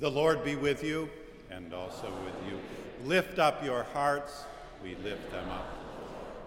The Lord be with you and also with you. Lift up your hearts. We lift them up.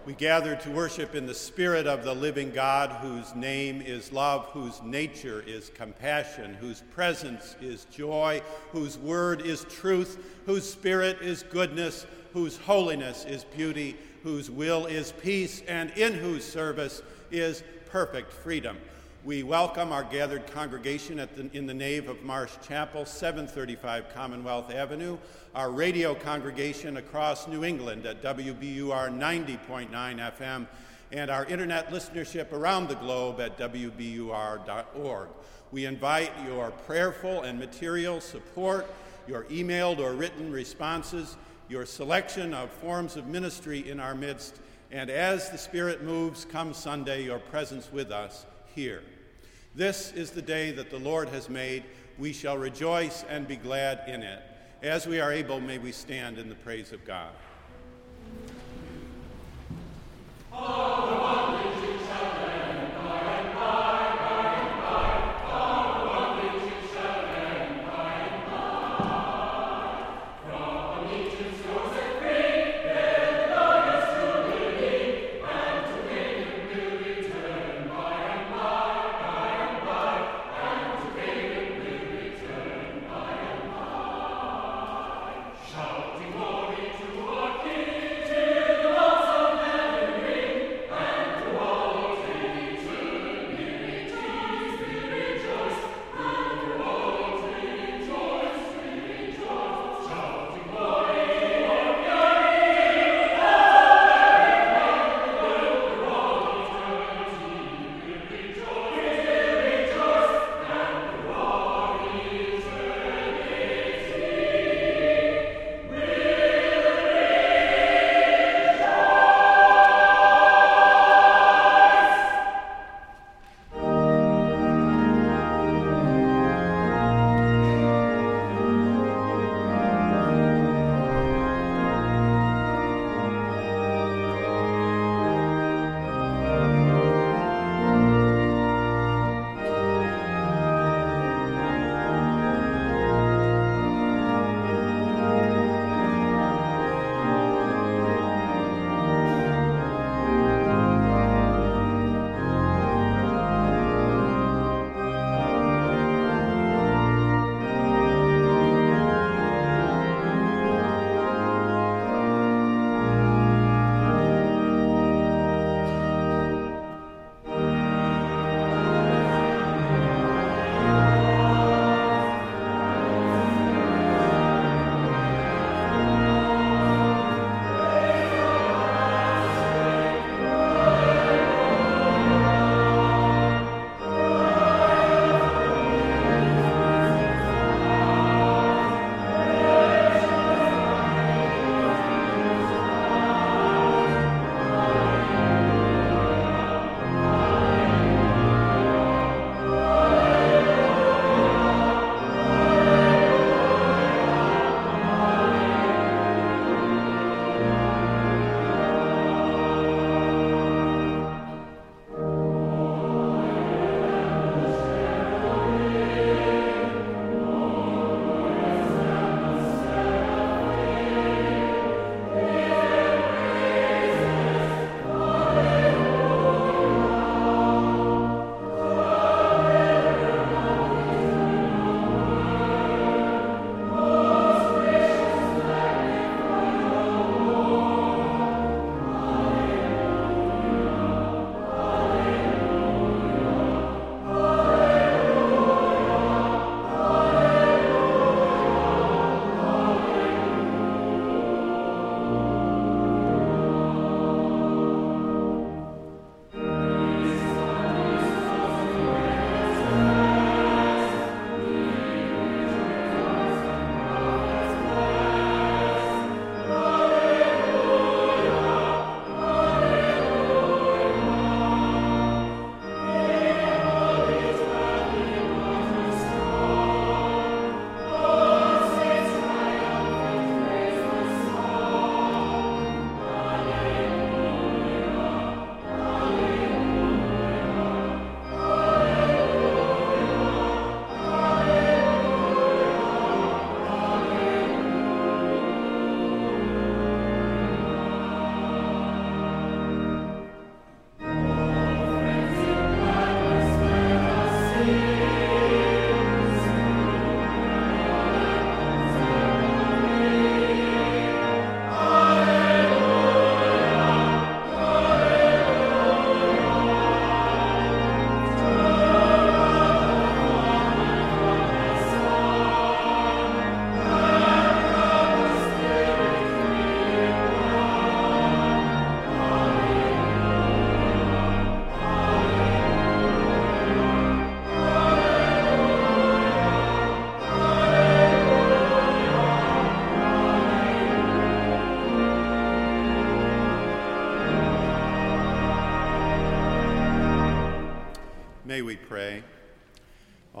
We gather to worship in the Spirit of the living God, whose name is love, whose nature is compassion, whose presence is joy, whose word is truth, whose spirit is goodness, whose holiness is beauty, whose will is peace, and in whose service is perfect freedom. We welcome our gathered congregation the, in the nave of Marsh Chapel, 735 Commonwealth Avenue, our radio congregation across New England at WBUR 90.9 FM, and our internet listenership around the globe at WBUR.org. We invite your prayerful and material support, your emailed or written responses, your selection of forms of ministry in our midst, and as the Spirit moves, come Sunday, your presence with us here. This is the day that the Lord has made. We shall rejoice and be glad in it. As we are able, may we stand in the praise of God.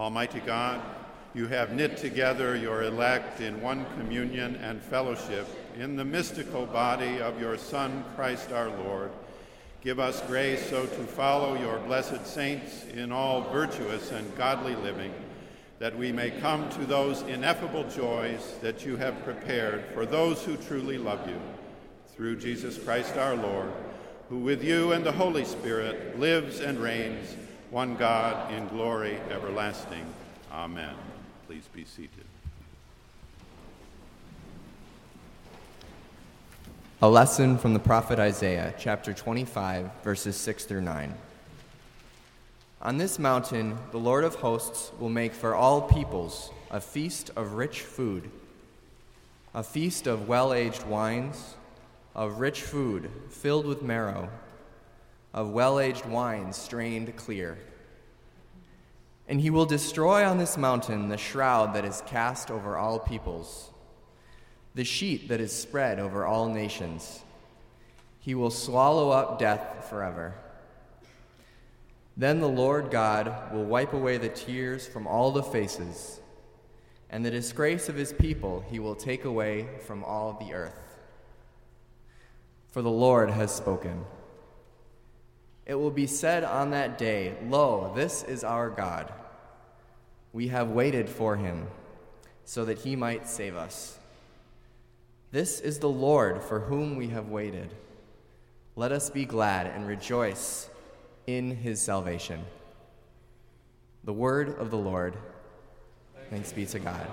Almighty God, you have knit together your elect in one communion and fellowship in the mystical body of your Son, Christ our Lord. Give us grace so to follow your blessed saints in all virtuous and godly living, that we may come to those ineffable joys that you have prepared for those who truly love you. Through Jesus Christ our Lord, who with you and the Holy Spirit lives and reigns, one God, in glory everlasting. Amen. Please be seated. A lesson from the prophet Isaiah, chapter 25, verses 6 through 9. On this mountain, the Lord of hosts will make for all peoples a feast of rich food, a feast of well aged wines, of rich food filled with marrow, of well aged wine strained clear. And he will destroy on this mountain the shroud that is cast over all peoples the sheet that is spread over all nations. He will swallow up death forever. Then the Lord God will wipe away the tears from all the faces, and the disgrace of his people he will take away from all the earth. For the Lord has spoken. It will be said on that day, Lo, this is our God. We have waited for him, so that he might save us. This is the Lord for whom we have waited. Let us be glad and rejoice in his salvation. The word of the Lord. Thanks be to God.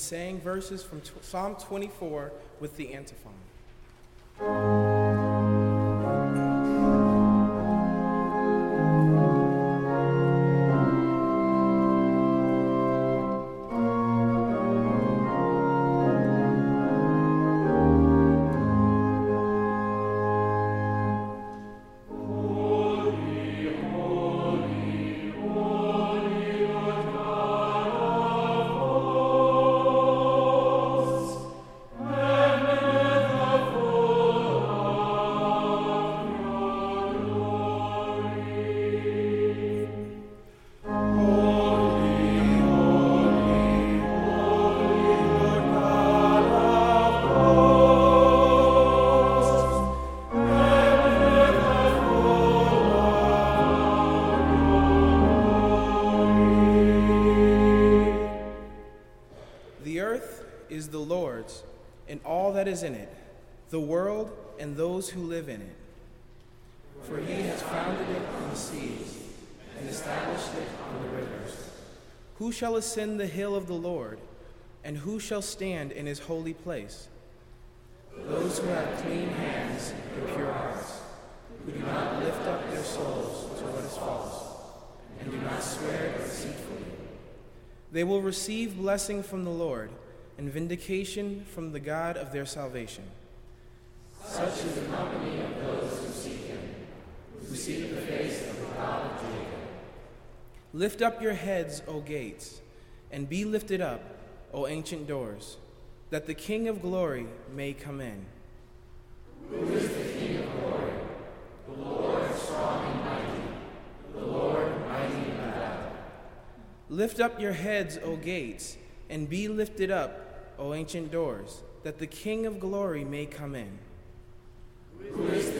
Saying verses from Psalm 24 with the antiphon. The world and those who live in it. For he has founded it on the seas and established it on the rivers. Who shall ascend the hill of the Lord, and who shall stand in his holy place? Those who have clean hands and pure hearts, who do not lift up their souls to what is false, and do not swear deceitfully. They will receive blessing from the Lord and vindication from the God of their salvation. Such is the company of those who seek him, who seek the face of the God of Jacob. Lift up your heads, O gates, and be lifted up, O ancient doors, that the King of glory may come in. Who is the King of glory? The Lord strong and mighty, the Lord mighty in battle. Lift up your heads, O gates, and be lifted up, O ancient doors, that the King of glory may come in. Who is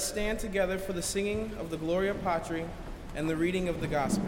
us stand together for the singing of the Gloria Patri and the reading of the Gospel.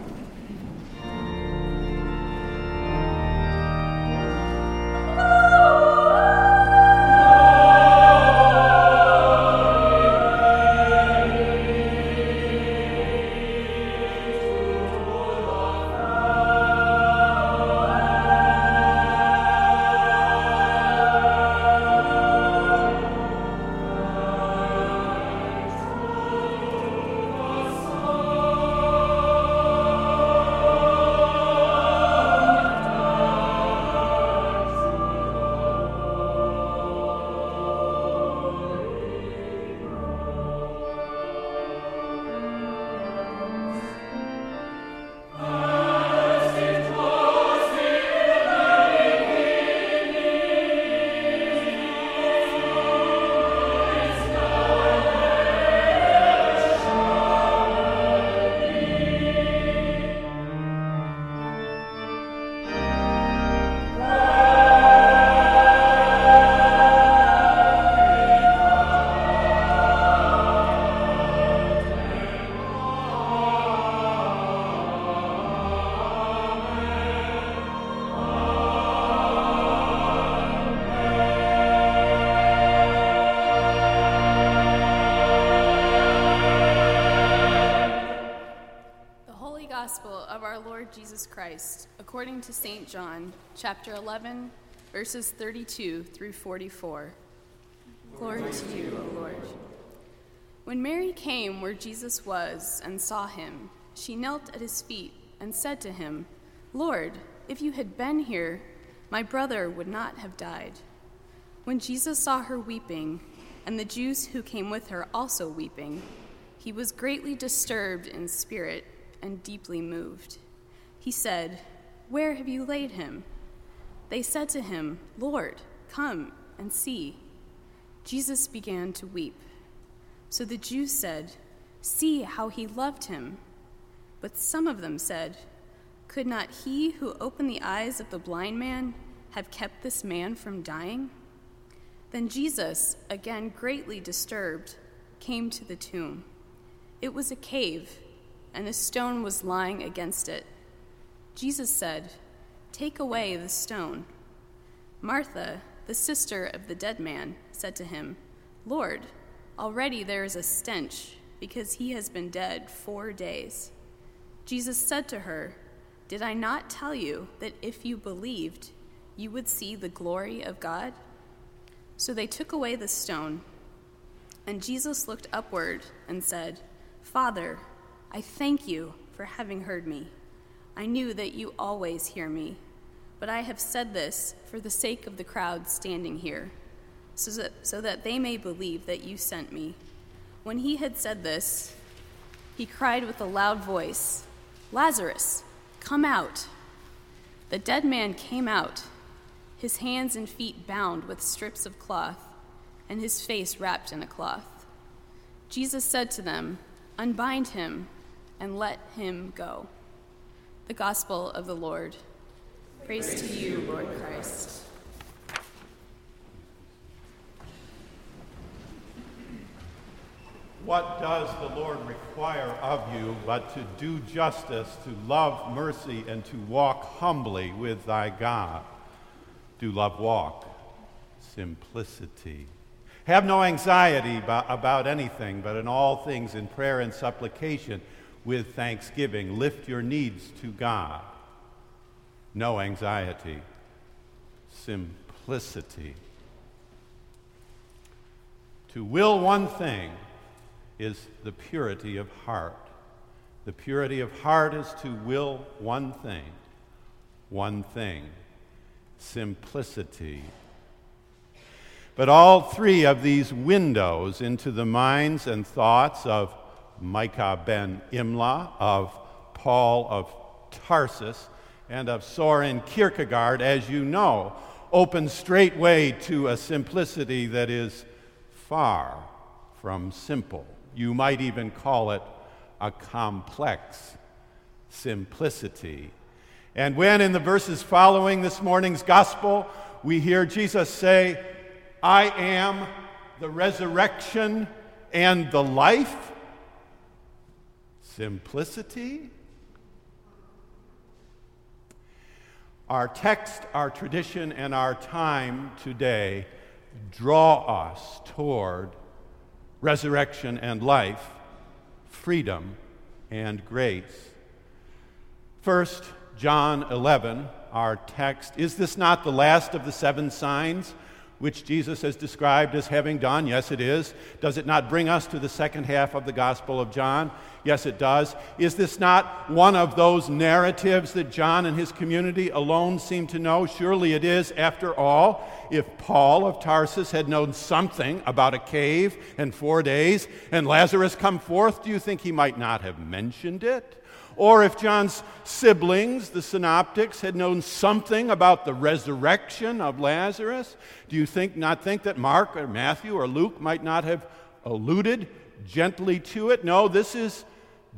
St. John, chapter 11, verses 32 through 44. Glory to you, O Lord. When Mary came where Jesus was and saw him, she knelt at his feet and said to him, Lord, if you had been here, my brother would not have died. When Jesus saw her weeping, and the Jews who came with her also weeping, he was greatly disturbed in spirit and deeply moved. He said, Where have you laid him? They said to him, Lord, come and see. Jesus began to weep. So the Jews said, See how he loved him. But some of them said, Could not he who opened the eyes of the blind man have kept this man from dying? Then Jesus, again greatly disturbed, came to the tomb. It was a cave, and a stone was lying against it. Jesus said, Take away the stone. Martha, the sister of the dead man, said to him, Lord, already there is a stench, because he has been dead four days. Jesus said to her, Did I not tell you that if you believed, you would see the glory of God? So they took away the stone, and Jesus looked upward and said, Father, I thank you for having heard me. I knew that you always hear me, but I have said this for the sake of the crowd standing here, so that, so that they may believe that you sent me. When he had said this, he cried with a loud voice, Lazarus, come out. The dead man came out, his hands and feet bound with strips of cloth, and his face wrapped in a cloth. Jesus said to them, Unbind him and let him go. The Gospel of the Lord. Praise to you, Lord Christ. What does the Lord require of you but to do justice, to love mercy, and to walk humbly with thy God? Do love walk? Simplicity. Have no anxiety about, about anything, but in all things, in prayer and supplication, with thanksgiving, lift your needs to God. No anxiety. Simplicity. To will one thing is the purity of heart. The purity of heart is to will one thing, one thing simplicity. But all three of these windows into the minds and thoughts of Micah ben Imla, of Paul of Tarsus, and of Soren Kierkegaard, as you know, open straightway to a simplicity that is far from simple. You might even call it a complex simplicity. And when in the verses following this morning's gospel, we hear Jesus say, I am the resurrection and the life, simplicity. Our text, our tradition, and our time today draw us toward resurrection and life, freedom and grace. First, John 11, our text. Is this not the last of the seven signs which Jesus has described as having done? Yes, it is. Does it not bring us to the second half of the Gospel of John? Yes, it does. Is this not one of those narratives that John and his community alone seem to know? Surely it is. After all, if Paul of Tarsus had known something about a cave and four days and Lazarus come forth, do you think he might not have mentioned it? Or if John's siblings, the synoptics, had known something about the resurrection of Lazarus, do you think not think that Mark or Matthew or Luke might not have alluded gently to it? No, this is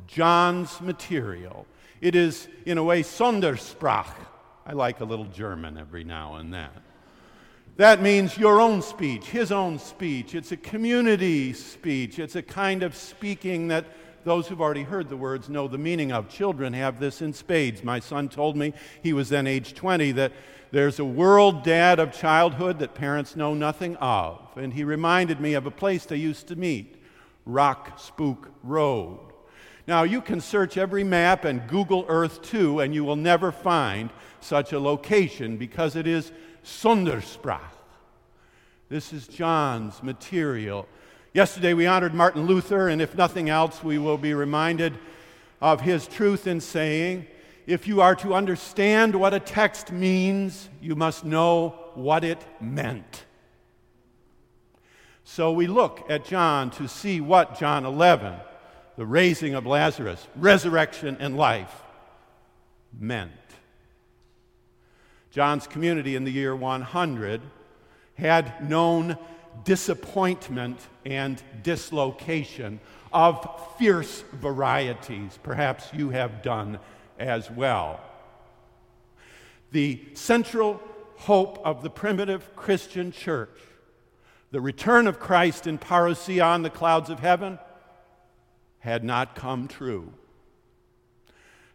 John's material. It is, in a way, Sondersprach. I like a little German every now and then. That means your own speech, his own speech. It's a community speech. It's a kind of speaking that those who've already heard the words know the meaning of. Children have this in spades. My son told me, he was then age 20, that there's a world dad of childhood that parents know nothing of. And he reminded me of a place they used to meet, Rock Spook Road. Now, you can search every map and Google Earth too, and you will never find such a location because it is Sondersprach. This is John's material Yesterday we honored Martin Luther, and if nothing else, we will be reminded of his truth in saying, if you are to understand what a text means, you must know what it meant. So we look at John to see what John 11, the raising of Lazarus, resurrection, and life, meant. John's community in the year 100 had known disappointment and dislocation of fierce varieties. Perhaps you have done as well. The central hope of the primitive Christian church, the return of Christ in parousia on the clouds of heaven, had not come true.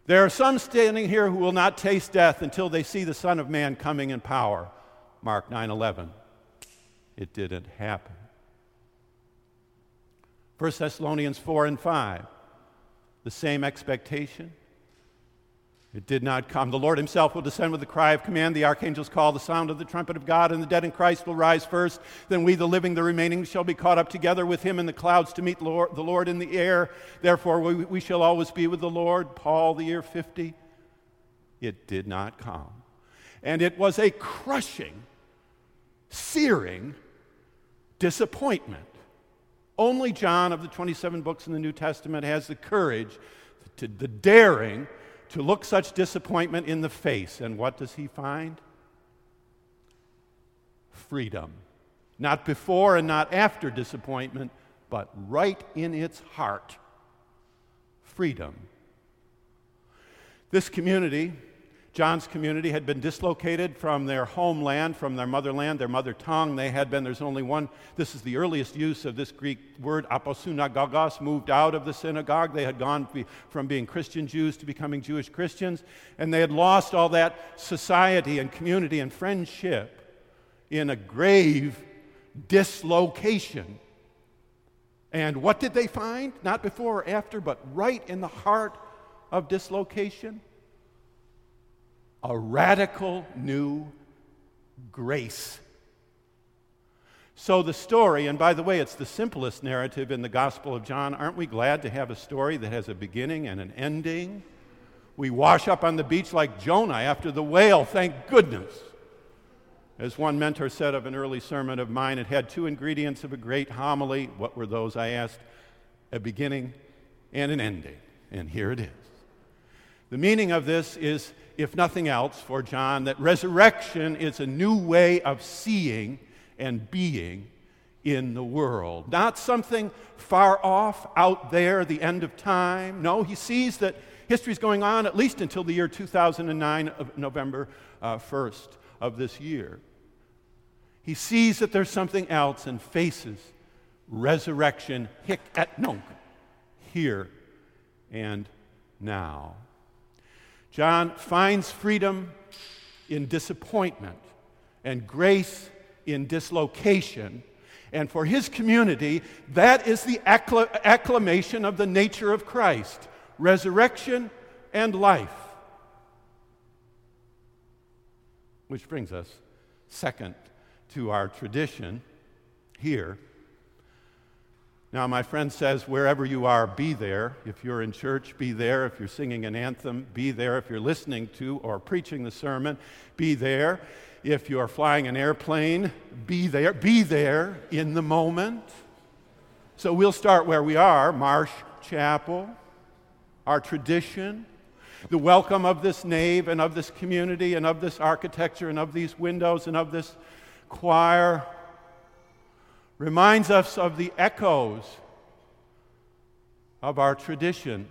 There are some standing here who will not taste death until they see the Son of Man coming in power. Mark 9 11 it didn't happen. 1 Thessalonians 4 and 5, the same expectation. It did not come. The Lord Himself will descend with a cry of command. The archangels call the sound of the trumpet of God, and the dead in Christ will rise first. Then we, the living, the remaining, shall be caught up together with Him in the clouds to meet the Lord in the air. Therefore, we, we shall always be with the Lord. Paul, the year 50. It did not come. And it was a crushing, searing disappointment. Only John of the 27 books in the New Testament has the courage, to, the daring, to look such disappointment in the face. And what does he find? Freedom. Not before and not after disappointment, but right in its heart freedom. This community John's community had been dislocated from their homeland, from their motherland, their mother tongue. They had been, there's only one, this is the earliest use of this Greek word, aposunagogos, moved out of the synagogue. They had gone from being Christian Jews to becoming Jewish Christians, and they had lost all that society and community and friendship in a grave dislocation. And what did they find? Not before or after, but right in the heart of dislocation a radical new grace. So, the story, and by the way, it's the simplest narrative in the Gospel of John. Aren't we glad to have a story that has a beginning and an ending? We wash up on the beach like Jonah after the whale, thank goodness. As one mentor said of an early sermon of mine, it had two ingredients of a great homily. What were those? I asked. A beginning and an ending. And here it is. The meaning of this is if nothing else, for John, that resurrection is a new way of seeing and being in the world. Not something far off out there, the end of time. No, he sees that history is going on at least until the year 2009, of November uh, 1st of this year. He sees that there's something else and faces resurrection hic et nunc, here and now. John finds freedom in disappointment and grace in dislocation. And for his community, that is the acclamation of the nature of Christ resurrection and life. Which brings us, second, to our tradition here now, my friend says, wherever you are, be there. If you're in church, be there. If you're singing an anthem, be there. If you're listening to or preaching the sermon, be there. If you're flying an airplane, be there. Be there in the moment. So we'll start where we are Marsh Chapel, our tradition, the welcome of this nave and of this community and of this architecture and of these windows and of this choir reminds us of the echoes of our tradition.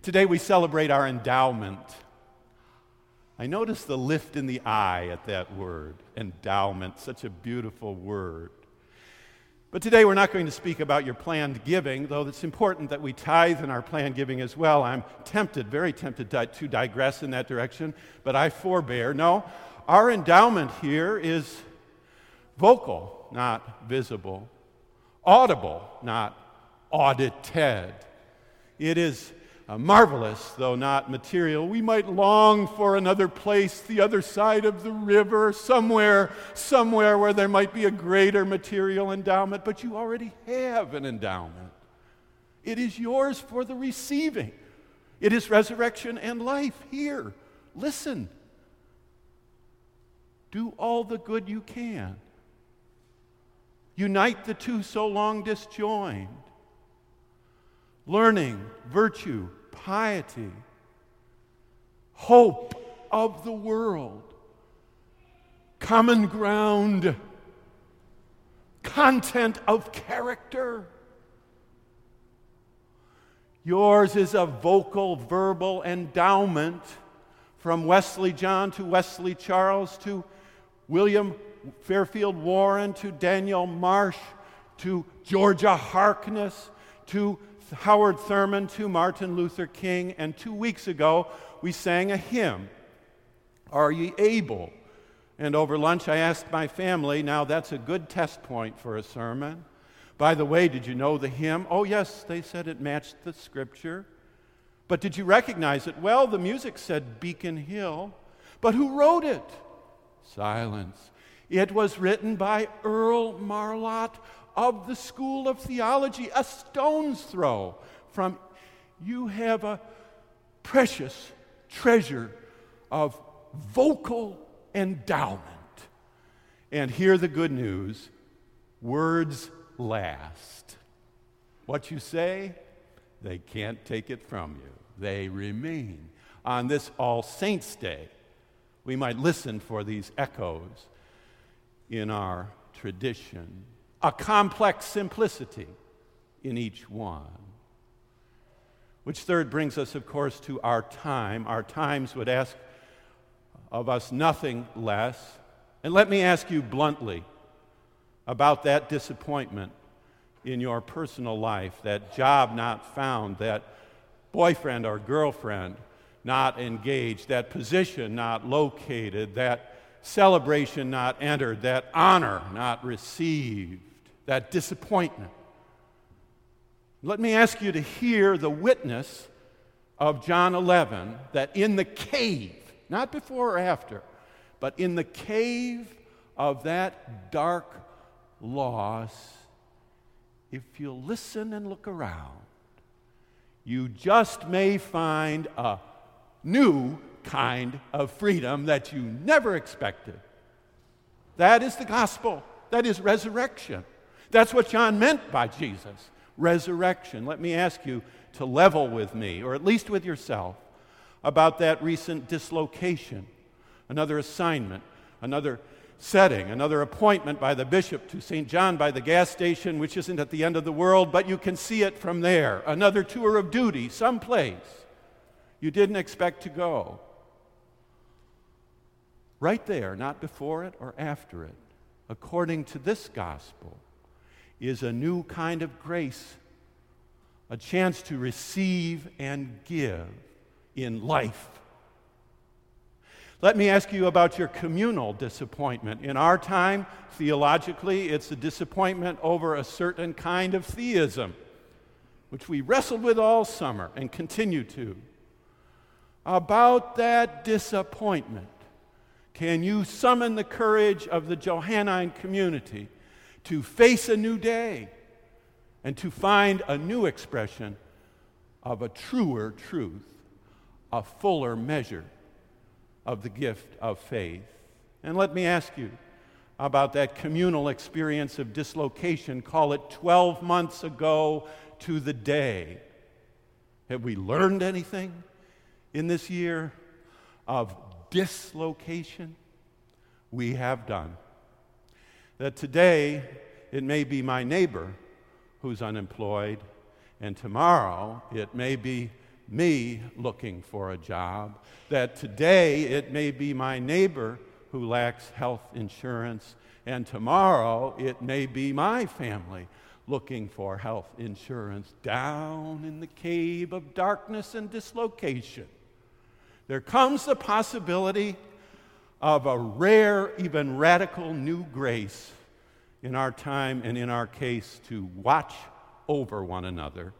Today we celebrate our endowment. I notice the lift in the eye at that word, endowment, such a beautiful word. But today we're not going to speak about your planned giving, though it's important that we tithe in our planned giving as well. I'm tempted, very tempted to digress in that direction, but I forbear. No, our endowment here is vocal not visible, audible, not audited. It is uh, marvelous, though not material. We might long for another place, the other side of the river, somewhere, somewhere where there might be a greater material endowment, but you already have an endowment. It is yours for the receiving. It is resurrection and life here. Listen. Do all the good you can. Unite the two so long disjoined. Learning, virtue, piety, hope of the world, common ground, content of character. Yours is a vocal, verbal endowment from Wesley John to Wesley Charles to William Fairfield Warren to Daniel Marsh to Georgia Harkness to Howard Thurman to Martin Luther King. And two weeks ago, we sang a hymn Are Ye Able? And over lunch, I asked my family, now that's a good test point for a sermon. By the way, did you know the hymn? Oh, yes, they said it matched the scripture. But did you recognize it? Well, the music said Beacon Hill. But who wrote it? Silence. It was written by Earl Marlatt of the School of Theology, a stone's throw from. You have a precious treasure of vocal endowment. And hear the good news words last. What you say, they can't take it from you, they remain. On this All Saints' Day, we might listen for these echoes in our tradition. A complex simplicity, in each one. Which third brings us, of course, to our time. Our times would ask of us nothing less. And let me ask you bluntly about that disappointment in your personal life, that job not found, that boyfriend or girlfriend not engaged, that position not located, that celebration not entered, that honor not received, that disappointment. Let me ask you to hear the witness of John 11 that in the cave, not before or after, but in the cave of that dark loss, if you listen and look around, you just may find a new kind of freedom that you never expected. That is the gospel. That is resurrection. That's what John meant by Jesus resurrection. Let me ask you to level with me, or at least with yourself, about that recent dislocation, another assignment, another setting, another appointment by the bishop to St. John by the gas station, which isn't at the end of the world, but you can see it from there, another tour of duty, someplace you didn't expect to go. Right there, not before it or after it, according to this gospel, is a new kind of grace, a chance to receive and give in life. Let me ask you about your communal disappointment. In our time, theologically, it's a disappointment over a certain kind of theism, which we wrestled with all summer and continue to. About that disappointment, can you summon the courage of the Johannine community to face a new day and to find a new expression of a truer truth, a fuller measure of the gift of faith? And let me ask you about that communal experience of dislocation, call it 12 months ago to the day. Have we learned anything? in this year of dislocation, we have done. That today it may be my neighbor who's unemployed, and tomorrow it may be me looking for a job. That today it may be my neighbor who lacks health insurance, and tomorrow it may be my family looking for health insurance down in the cave of darkness and dislocation there comes the possibility of a rare, even radical new grace in our time and in our case to watch over one another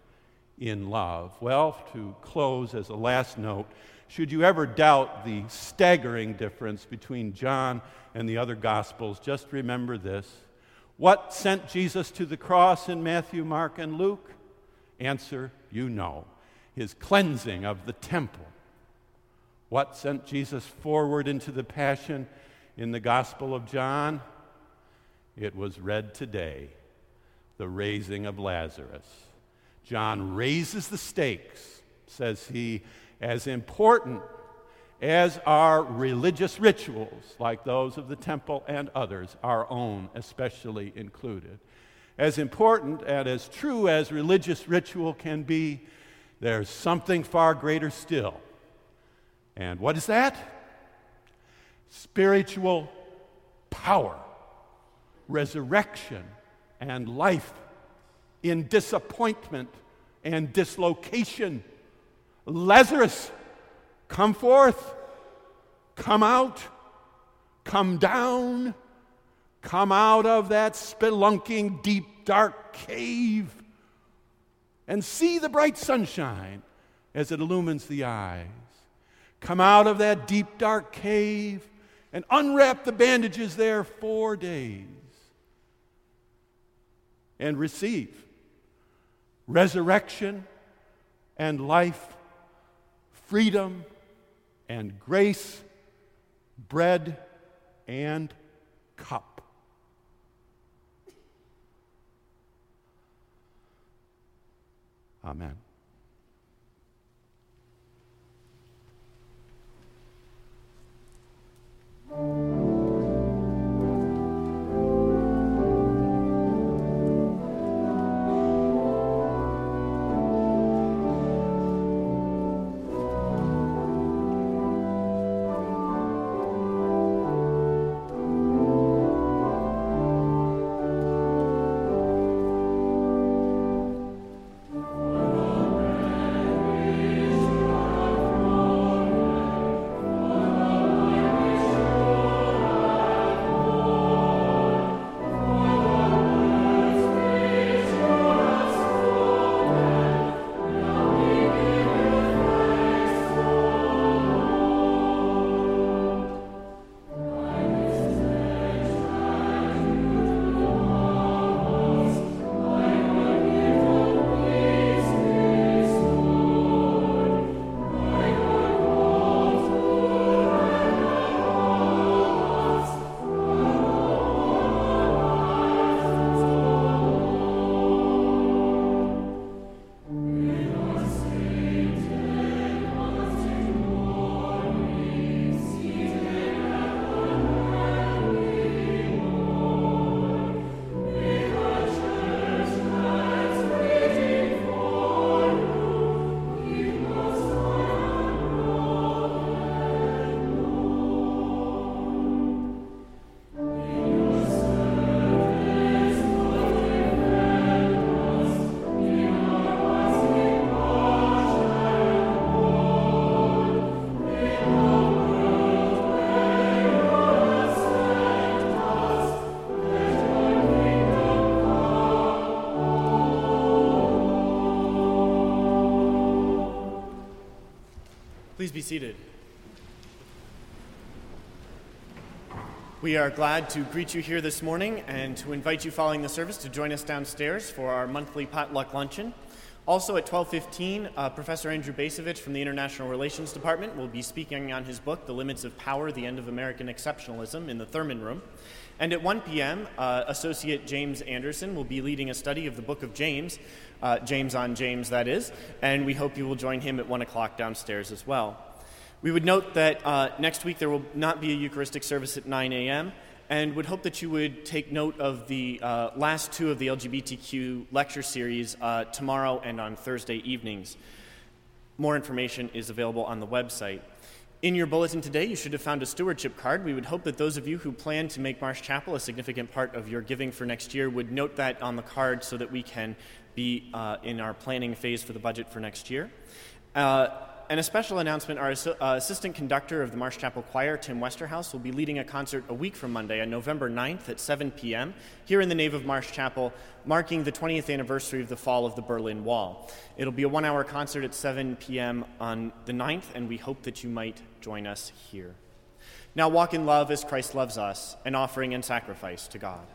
in love. Well, to close as a last note, should you ever doubt the staggering difference between John and the other Gospels, just remember this. What sent Jesus to the cross in Matthew, Mark, and Luke? Answer, you know. His cleansing of the temple what sent Jesus forward into the passion in the Gospel of John? It was read today the raising of Lazarus. John raises the stakes, says he, as important as are religious rituals like those of the temple and others, our own especially included. As important and as true as religious ritual can be, there's something far greater still and what is that? Spiritual power, resurrection, and life in disappointment and dislocation. Lazarus, come forth, come out, come down, come out of that spelunking, deep, dark cave and see the bright sunshine as it illumines the eyes come out of that deep, dark cave and unwrap the bandages there four days and receive resurrection and life, freedom and grace, bread and cup. Amen. Please be seated. We are glad to greet you here this morning and to invite you following the service to join us downstairs for our monthly potluck luncheon. Also at 12:15, uh, Professor Andrew Bacevich from the International Relations Department will be speaking on his book "The Limits of Power: The End of American Exceptionalism" in the Thurman Room. And at 1 p.m., uh, Associate James Anderson will be leading a study of the book of James, uh, James on James, that is, and we hope you will join him at 1 o'clock downstairs as well. We would note that uh, next week there will not be a Eucharistic service at 9 a.m., and would hope that you would take note of the uh, last two of the LGBTQ lecture series uh, tomorrow and on Thursday evenings. More information is available on the website. In your bulletin today, you should have found a stewardship card. We would hope that those of you who plan to make Marsh Chapel a significant part of your giving for next year would note that on the card so that we can be uh, in our planning phase for the budget for next year. Uh, and a special announcement our uh, assistant conductor of the Marsh Chapel Choir, Tim Westerhaus, will be leading a concert a week from Monday on November 9th at 7 p.m. here in the nave of Marsh Chapel, marking the 20th anniversary of the fall of the Berlin Wall. It'll be a one hour concert at 7 p.m. on the 9th, and we hope that you might join us here. Now walk in love as Christ loves us, an offering and sacrifice to God.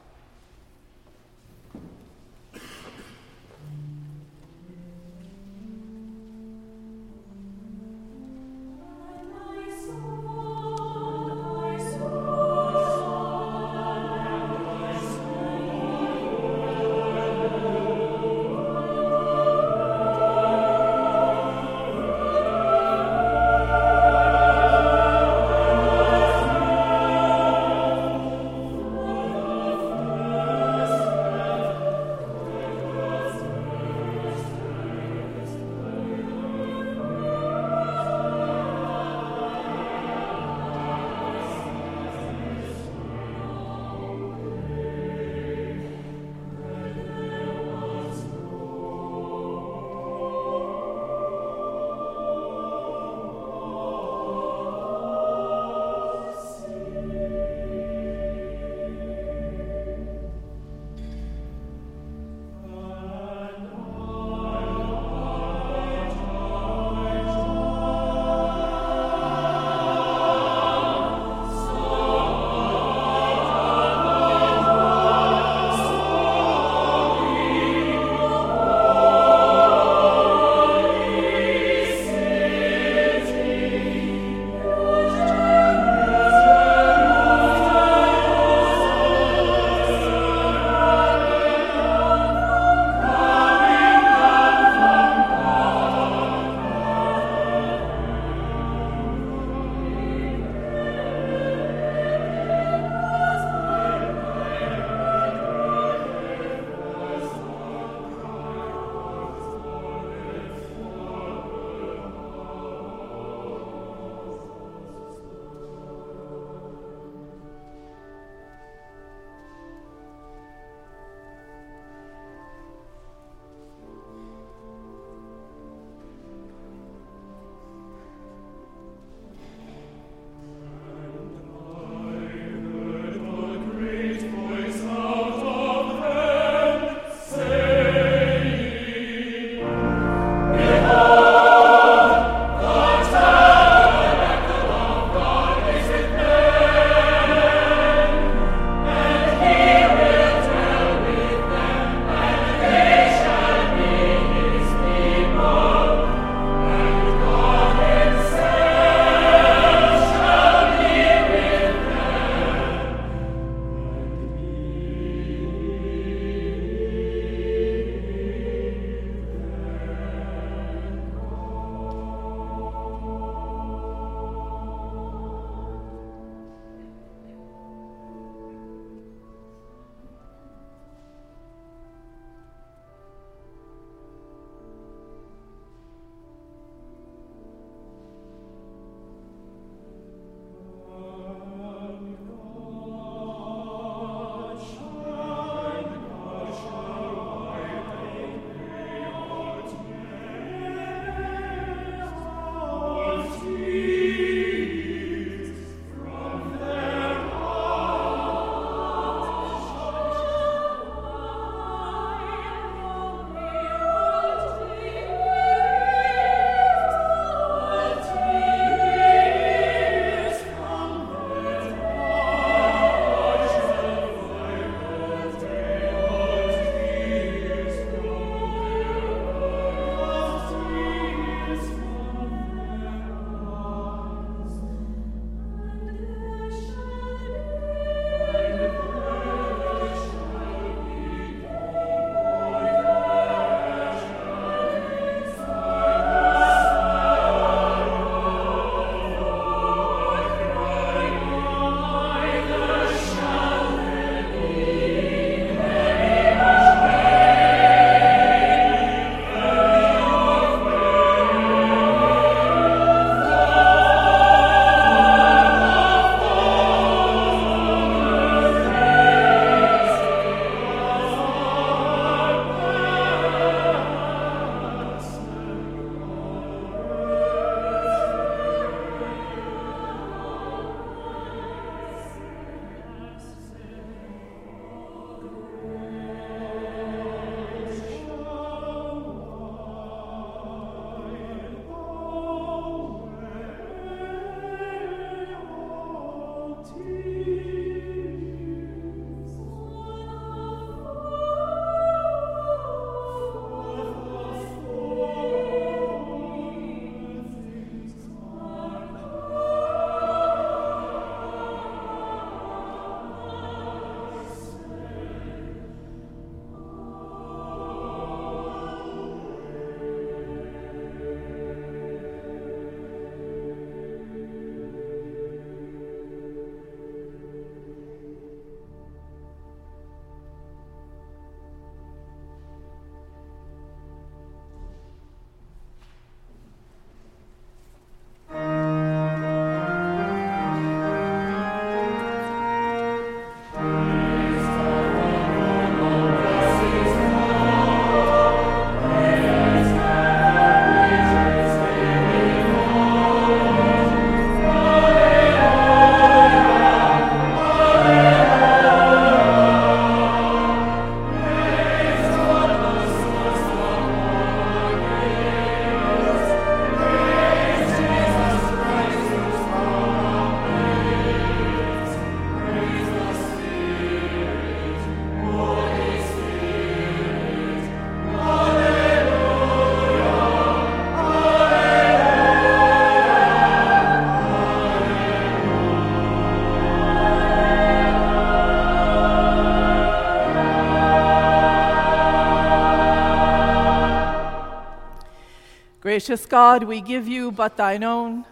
Gracious God, we give you but thine own,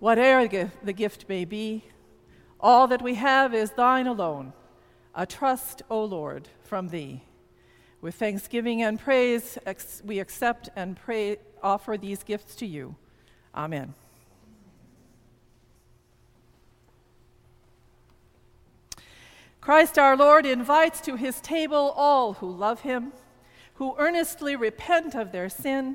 whate'er the gift may be. All that we have is thine alone, a trust, O Lord, from thee. With thanksgiving and praise, we accept and pray, offer these gifts to you. Amen. Christ our Lord invites to his table all who love him, who earnestly repent of their sin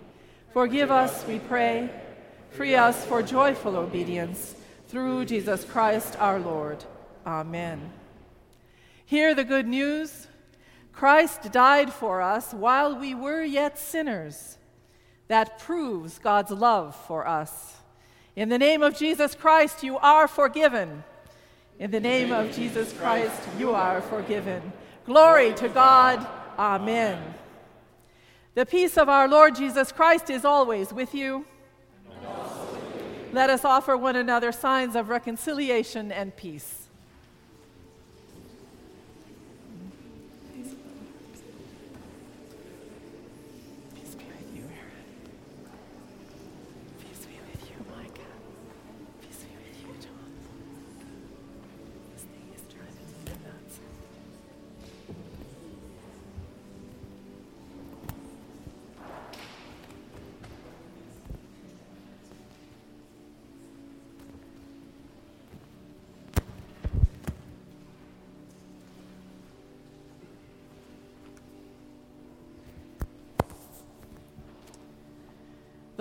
Forgive us, we pray. Free us for joyful obedience through Jesus Christ our Lord. Amen. Hear the good news. Christ died for us while we were yet sinners. That proves God's love for us. In the name of Jesus Christ, you are forgiven. In the name of Jesus Christ, you are forgiven. Glory to God. Amen. The peace of our Lord Jesus Christ is always with you. Let us offer one another signs of reconciliation and peace.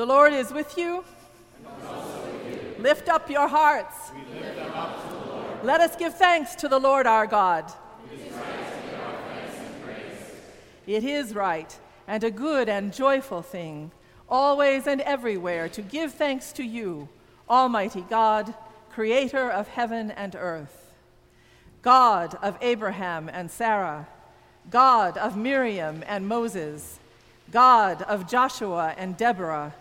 The Lord is with you. With you. Lift up your hearts. Up Let us give thanks to the Lord our God. It is, right it is right and a good and joyful thing, always and everywhere, to give thanks to you, Almighty God, creator of heaven and earth. God of Abraham and Sarah, God of Miriam and Moses, God of Joshua and Deborah,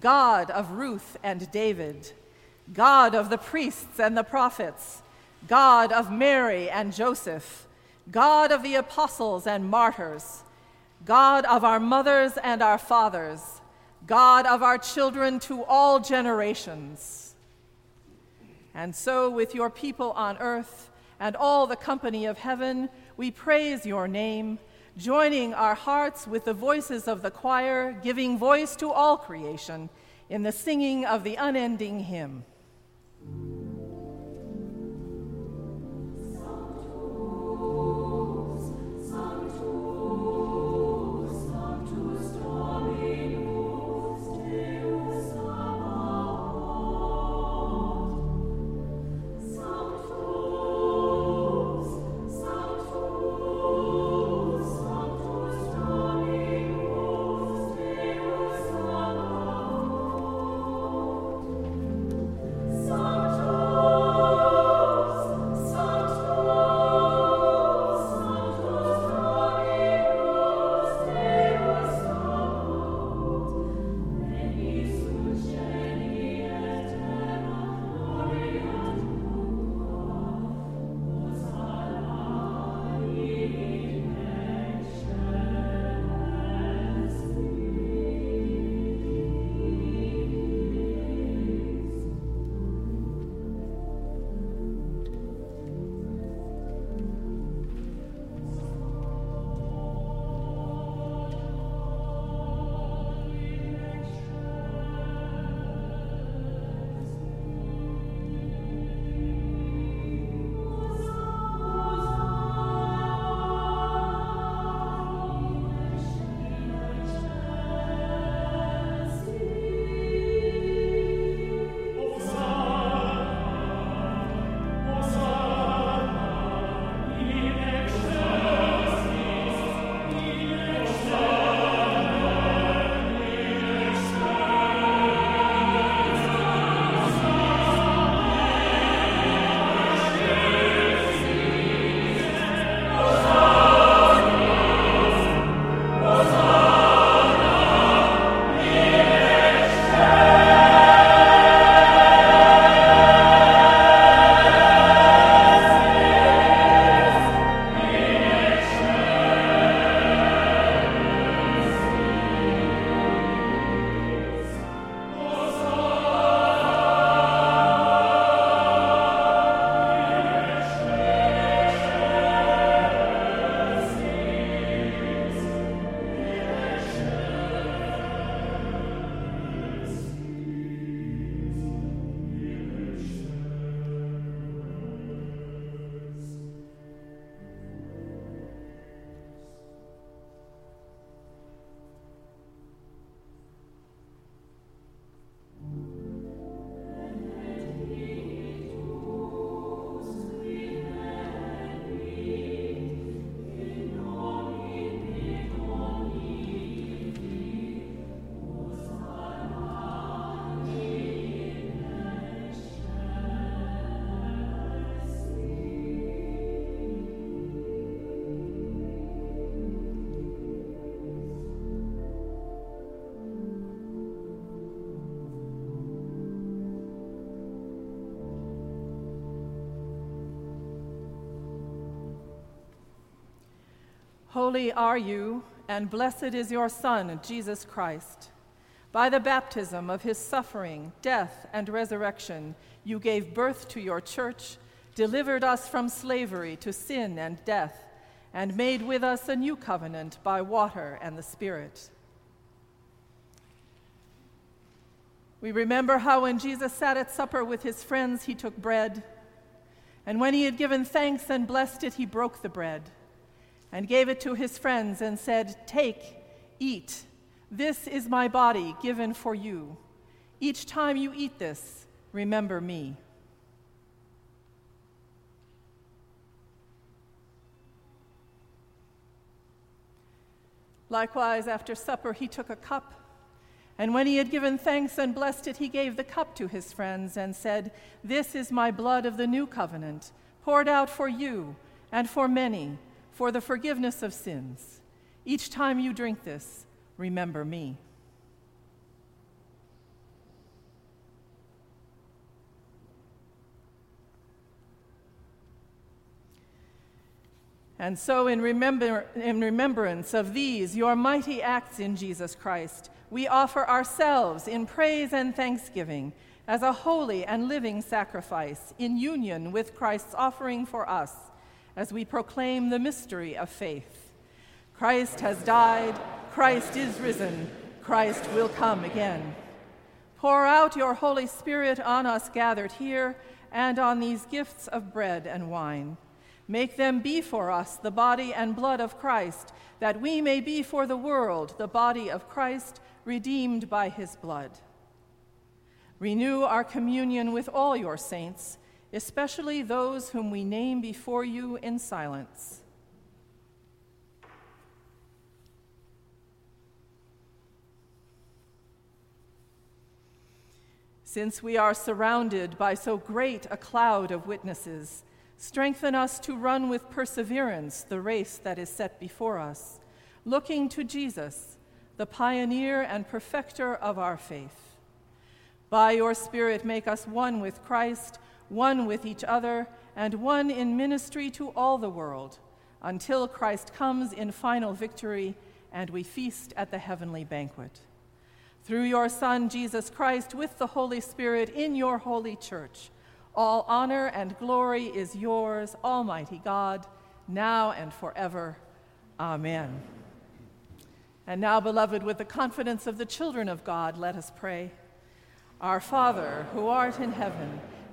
God of Ruth and David, God of the priests and the prophets, God of Mary and Joseph, God of the apostles and martyrs, God of our mothers and our fathers, God of our children to all generations. And so, with your people on earth and all the company of heaven, we praise your name joining our hearts with the voices of the choir, giving voice to all creation in the singing of the unending hymn. Holy are you, and blessed is your Son, Jesus Christ. By the baptism of his suffering, death, and resurrection, you gave birth to your church, delivered us from slavery to sin and death, and made with us a new covenant by water and the Spirit. We remember how when Jesus sat at supper with his friends, he took bread, and when he had given thanks and blessed it, he broke the bread and gave it to his friends and said, Take, eat. This is my body given for you. Each time you eat this, remember me. Likewise, after supper, he took a cup, and when he had given thanks and blessed it, he gave the cup to his friends and said, This is my blood of the new covenant, poured out for you and for many for the forgiveness of sins. Each time you drink this, remember me. And so, in, remember, in, remembrance of these, your mighty acts in Jesus Christ, we offer ourselves in praise and thanksgiving as a holy and living sacrifice in union with Christ's offering for us as we proclaim the mystery of faith. Christ has died, Christ is risen, Christ will come again. Pour out your Holy Spirit on us gathered here and on these gifts of bread and wine. Make them be for us the body and blood of Christ, that we may be for the world the body of Christ, redeemed by his blood. Renew our communion with all your saints especially those whom we name before you in silence. Since we are surrounded by so great a cloud of witnesses, strengthen us to run with perseverance the race that is set before us, looking to Jesus, the pioneer and perfecter of our faith. By your Spirit, make us one with Christ one with each other, and one in ministry to all the world, until Christ comes in final victory and we feast at the heavenly banquet. Through your Son, Jesus Christ, with the Holy Spirit in your holy church, all honor and glory is yours, Almighty God, now and forever. Amen. And now, beloved, with the confidence of the children of God, let us pray. Our Father, who art in heaven,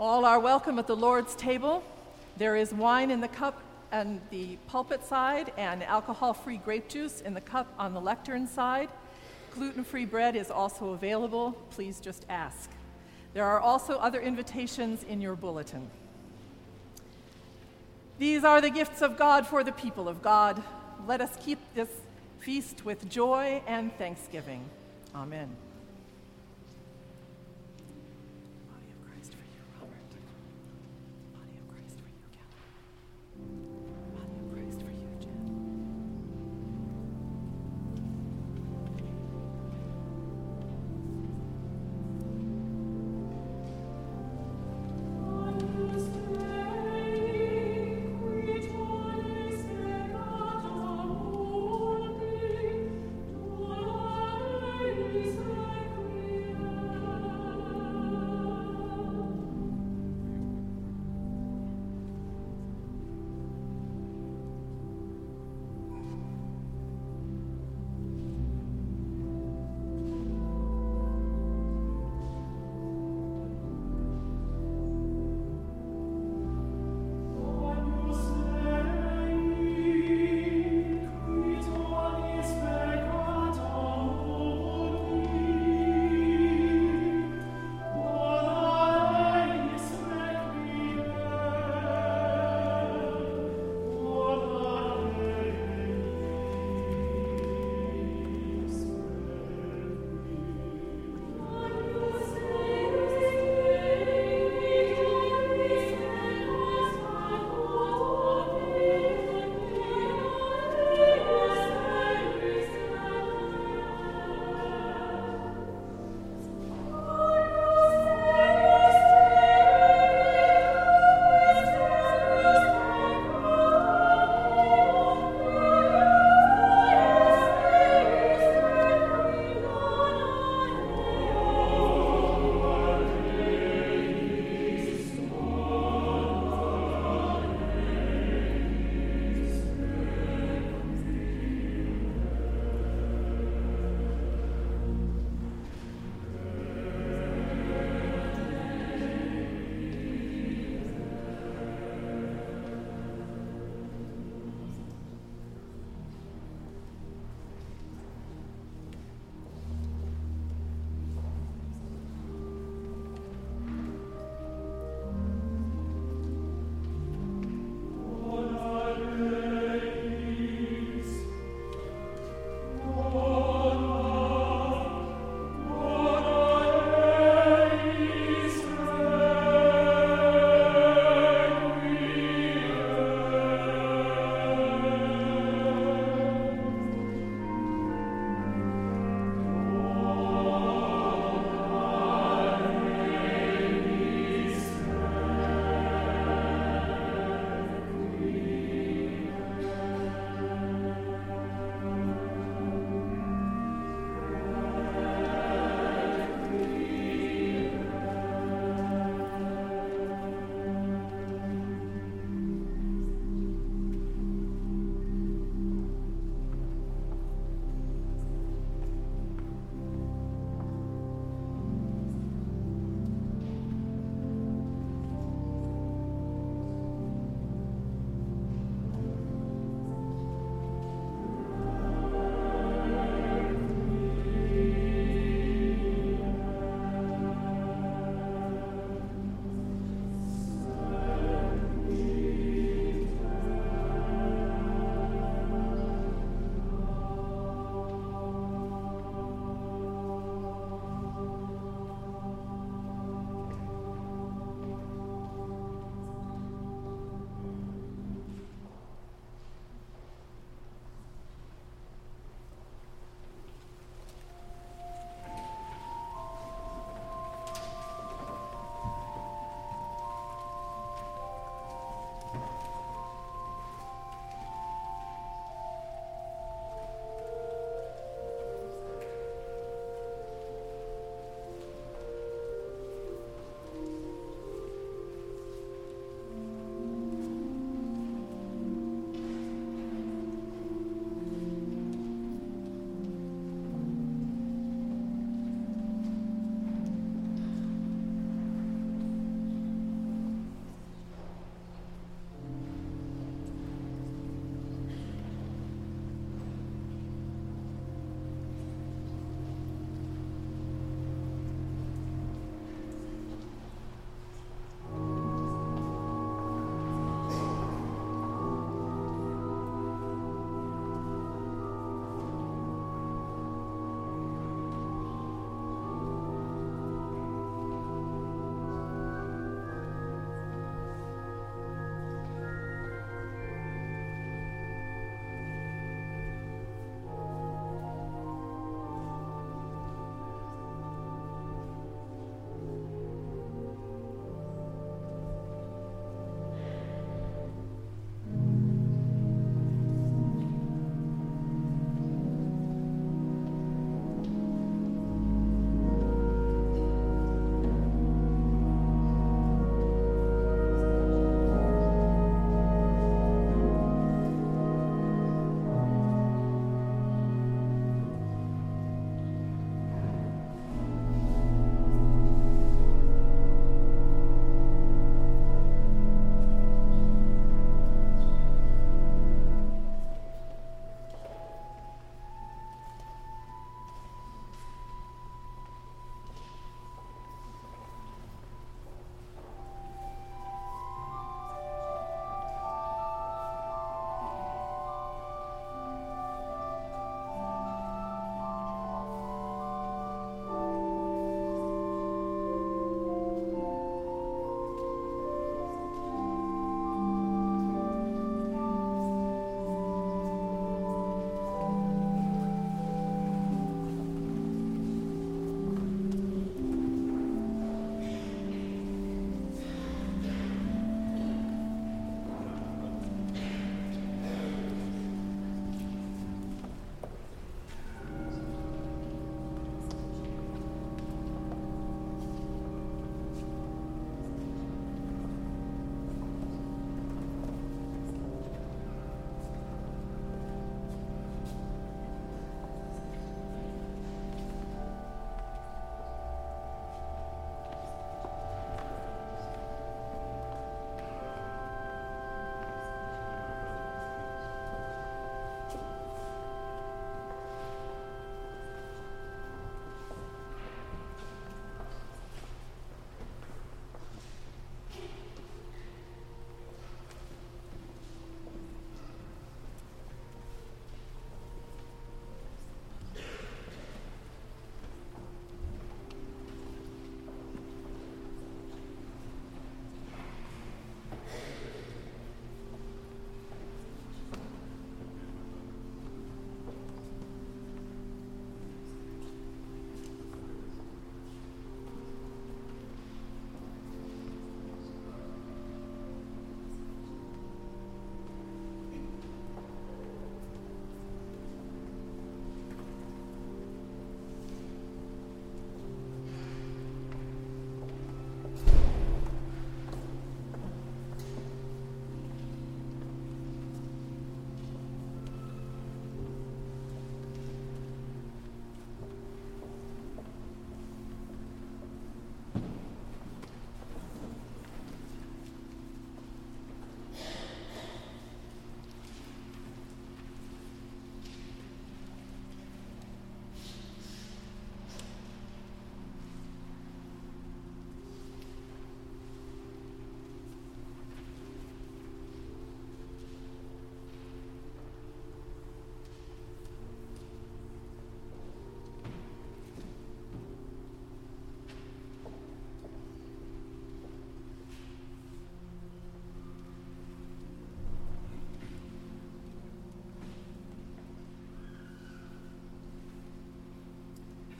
All are welcome at the Lord's table. There is wine in the cup on the pulpit side and alcohol free grape juice in the cup on the lectern side. Gluten free bread is also available. Please just ask. There are also other invitations in your bulletin. These are the gifts of God for the people of God. Let us keep this feast with joy and thanksgiving. Amen.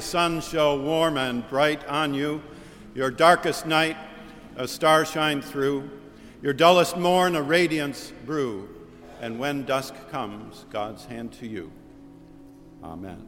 Sun show warm and bright on you, your darkest night a star shine through, your dullest morn a radiance brew, and when dusk comes, God's hand to you. Amen.